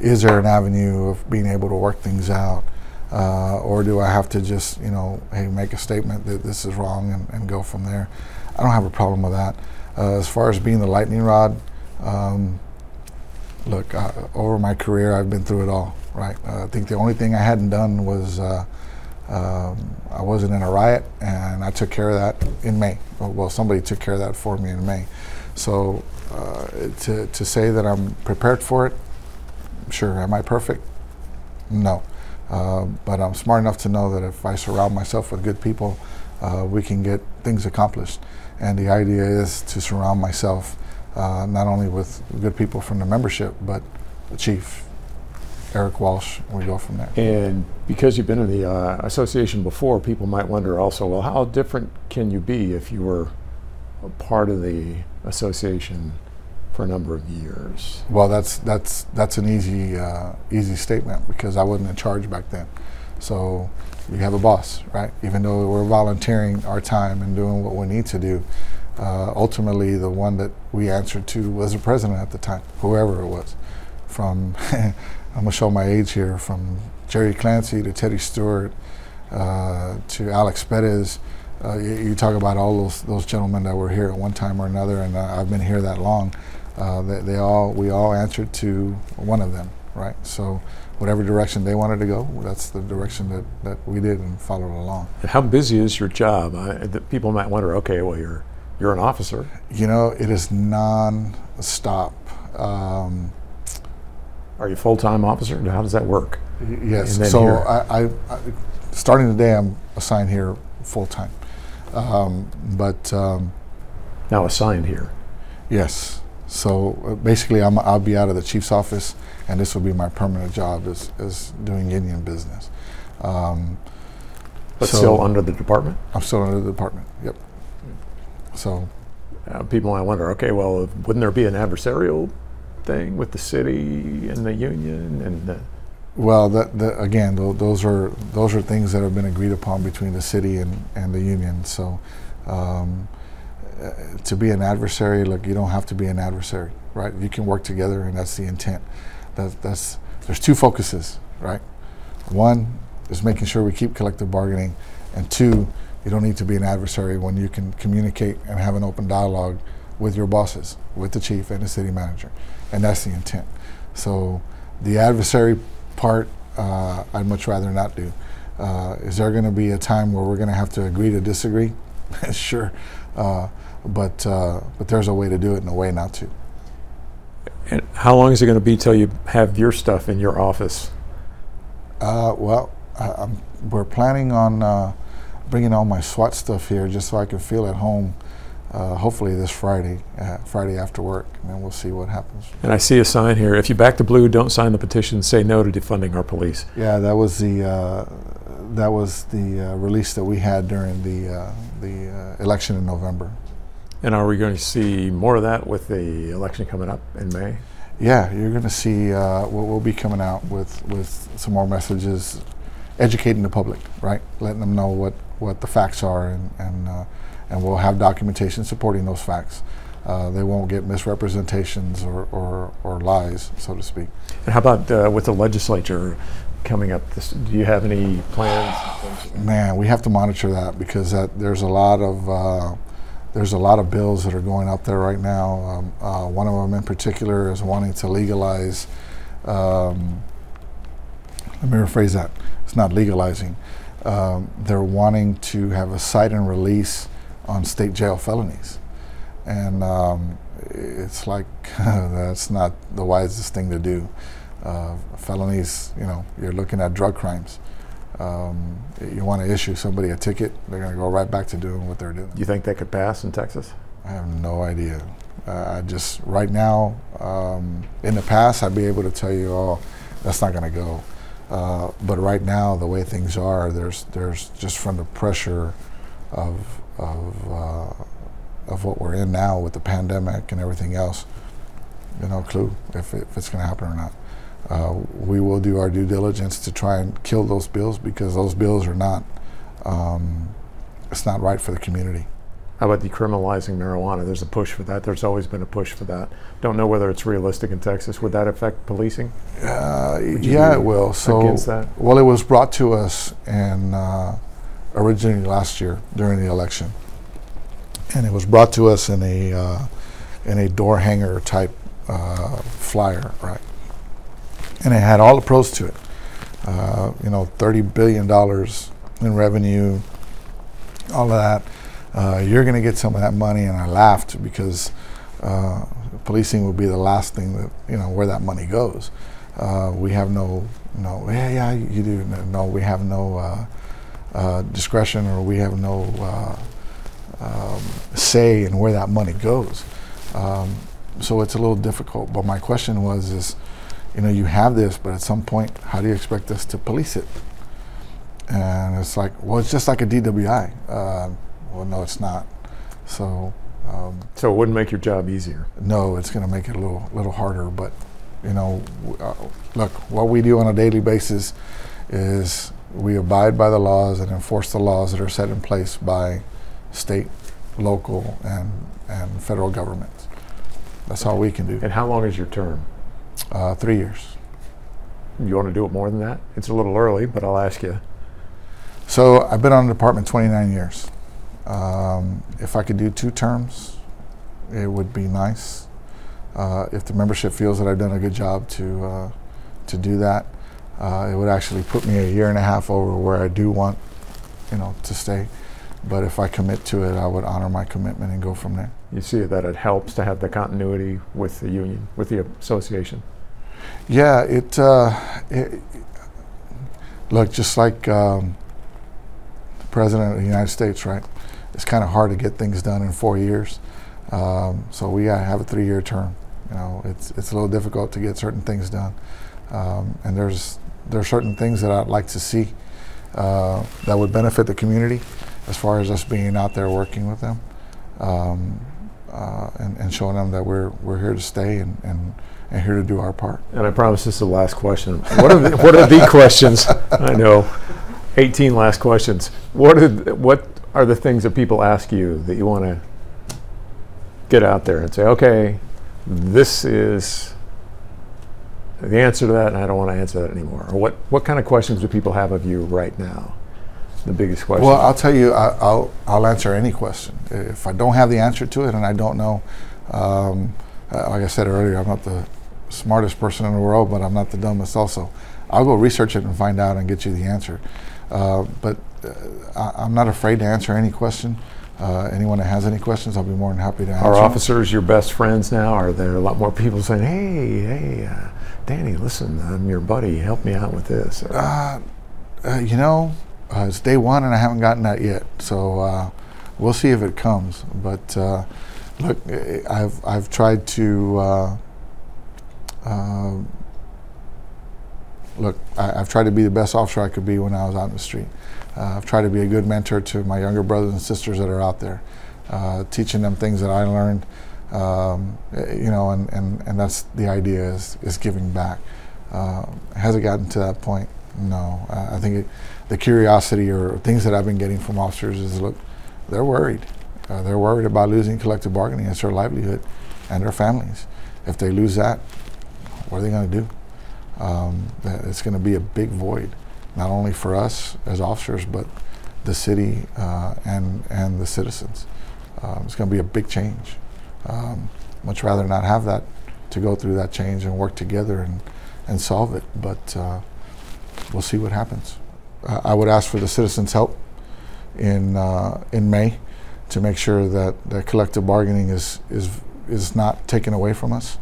Is there an avenue of being able to work things out? Uh, or do I have to just, you know, hey, make a statement that this is wrong and, and go from there? I don't have a problem with that. Uh, as far as being the lightning rod, um, look, uh, over my career, I've been through it all right? Uh, I think the only thing I hadn't done was uh, um, I wasn't in a riot, and I took care of that in May. Well, somebody took care of that for me in May. So uh, to, to say that I'm prepared for it, sure. Am I perfect? No. Uh, but I'm smart enough to know that if I surround myself with good people, uh, we can get things accomplished. And the idea is to surround myself uh, not only with good people from the membership, but the chief, Erik Walsh. We go from there. And because you've been in the uh, association before, people might wonder also, well, how different can you be if you were a part of the association for a number of years? Well, that's that's that's an easy uh, easy statement because I wasn't in charge back then. So you have a boss, right? Even though we're volunteering our time and doing what we need to do, uh, ultimately the one that we answered to was the president at the time, whoever it was. From I'm gonna show my age here, from Jerry Clancy to Teddy Stewart uh, to Alex Perez. Uh, you, you, talk about all those those gentlemen that were here at one time or another, and uh, I've been here that long. Uh, they, they all we all answered to one of them, right? So whatever direction they wanted to go, that's the direction that, that we did and followed along. How busy is your job? I, people might wonder, okay, well, you're, you're an officer. You know, it is non-stop. Um, Are you a full-time officer? How does that work? Yes. So I, I, I, starting today, I'm assigned here full-time. Um, but um, now assigned here. Yes. So uh, basically, I'm, I'll be out of the chief's office and this will be my permanent job is, is doing Indian business. Um, but so still under the department? I'm still under the department, yep. So. Uh, people might wonder, okay, well, wouldn't there be an adversarial thing with the city and the union and the well, that, that again, those are those are things that have been agreed upon between the city and, and the union. So, um, uh, to be an adversary, look, you don't have to be an adversary, right? You can work together, and that's the intent. That, that's there's two focuses, right? One is making sure we keep collective bargaining, and two, you don't need to be an adversary when you can communicate and have an open dialogue with your bosses, with the chief and the city manager, and that's the intent. So the adversary part, uh, I'd much rather not do. Uh, is there going to be a time where we're going to have to agree to disagree? sure, uh, but uh, but there's a way to do it and a way not to. And how long is it going to be till you have your stuff in your office? Uh, well, I, we're planning on uh, bringing all my SWAT stuff here just so I can feel at home. Uh, hopefully this Friday, uh, Friday after work, and then we'll see what happens. And I see a sign here: if you back the blue, don't sign the petition. Say no to defunding our police. Yeah, that was the uh, that was the uh, release that we had during the the election in November. And are we going to see more of that with the election coming up in May? Yeah, you're going to see uh, we'll, we'll, be coming out with, with some more messages, educating the public, right? Letting them know what, what the facts are, and and, uh, and we'll have documentation supporting those facts. Uh, they won't get misrepresentations or, or, or, lies, so to speak. And how about uh, with the legislature coming up? This, do you have any plans? Man, we have to monitor that because that, there's a lot of uh, there's a lot of bills that are going up there right now. Um, uh, one of them in particular is wanting to legalize. Um, let me rephrase that. It's not legalizing. Um, they're wanting to have a cite and release on state jail felonies, and um, it's like that's not the wisest thing to do. Uh, felonies, you know, you're looking at drug crimes. Um, you want to issue somebody a ticket, they're going to go right back to doing what they're doing. You think that could pass in Texas? I have no idea. Uh, I just right now, um, in the past, I'd be able to tell you, oh, that's not going to go. Uh, but right now, the way things are, there's there's just from the pressure of of uh, of what we're in now with the pandemic and everything else, you no clue if, it, if it's going to happen or not uh, we will do our due diligence to try and kill those bills because those bills are not, um, it's not right for the community. How about decriminalizing marijuana? There's a push for that. There's always been a push for that. Don't know whether it's realistic in Texas. Would that affect policing? Uh, yeah, it will. So, well, it was brought to us and uh, originally last year during the election, and it was brought to us in a uh, in a door hanger type uh, flyer, right? And it had all the pros to it. Uh, you know, thirty billion dollars in revenue, all of that. Uh, you're going to get some of that money, and I laughed because uh, policing would be the last thing that you know where that money goes. Uh, we have no, no, yeah, yeah, you do. No, we have no uh, uh, discretion, or we have no um, say in where that money goes. Um, so it's a little difficult. But my question was, is, you know, you have this, but at some point, how do you expect us to police it? And it's like, well, it's just like a DWI. Uh, well, no, it's not. So. Um, so it wouldn't make your job easier. No, it's going to make it a little little harder. But you know, uh, look, what we do on a daily basis is we abide by the laws and enforce the laws that are set in place by state, local, and and federal governments. That's all we can do. And how long is your term? Uh, three years. You want to do it more than that? It's a little early, but I'll ask you. So I've been on the department 29 years. Um, if I could do two terms, it would be nice. Uh, if the membership feels that I've done a good job to uh, to do that, uh, it would actually put me a year and a half over where I do want, you know, to stay. But if I commit to it, I would honor my commitment and go from there. You see that it helps to have the continuity with the union, with the association. Yeah, it. Uh, it look, just like um, the president of the United States, right? It's kind of hard to get things done in four years. Um, so we gotta have a three-year term. You know, it's it's a little difficult to get certain things done, um, and there's there are certain things that I'd like to see uh, that would benefit the community, as far as us being out there working with them, um, uh, and, and, showing them that we're we're here to stay and, and and here to do our part. And I promise this is the last question. What are the, what are the questions? I know, 18 last questions. What are the, what are the things that people ask you that you want to get out there and say, okay, this is the answer to that, and I don't want to answer that anymore? Or what, what kind of questions do people have of you right now? The biggest question. Well, I'll tell you, I, will I'll answer any question. If I don't have the answer to it and I don't know, um, uh, like I said earlier, I'm not the smartest person in the world, but I'm not the dumbest also. I'll go research it and find out and get you the answer. Uh, but uh, I, am not afraid to answer any question. Uh, anyone that has any questions, I'll be more than happy to answer. Are officers your best friends now? Are there a lot more people saying, "Hey, hey, uh, Danny, listen, I'm your buddy. Help me out with this"? Uh, uh, you know, uh, it's day one, and I haven't gotten that yet. So uh, we'll see if it comes. But look, I've I've tried to. Look, I, have tried to be the best officer I could be when I was out in the street. Uh, I've tried to be a good mentor to my younger brothers and sisters that are out there, uh, teaching them things that I learned. Um, you know, and, and, and that's the idea is, is giving back. Uh, has it gotten to that point? No. I think it, the curiosity or things that I've been getting from officers is look, they're worried. Uh, they're worried about losing collective bargaining. It's their livelihood and their families. If they lose that, what are they going to do? Um, it's going to be a big void not only for us as officers, but the city uh, and and the citizens. Um, it's going to be a big change. Um, much rather not have that to go through that change and work together and and solve it. But uh, we'll see what happens. I would ask for the citizens' help in uh, in May to make sure that, that collective bargaining is is is not taken away from us.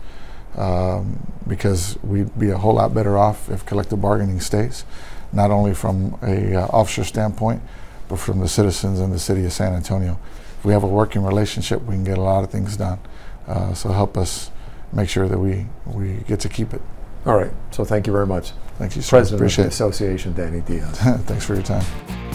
Um, because we'd be a whole lot better off if collective bargaining stays not only from a uh, officer standpoint, but from the citizens in the city of San Antonio. If we have a working relationship, we can get a lot of things done. Uh, so help us make sure that we, we get to keep it. All right. So thank you very much. Thank you, sir. President Appreciate of the Association, Danny Diaz. Thanks for your time.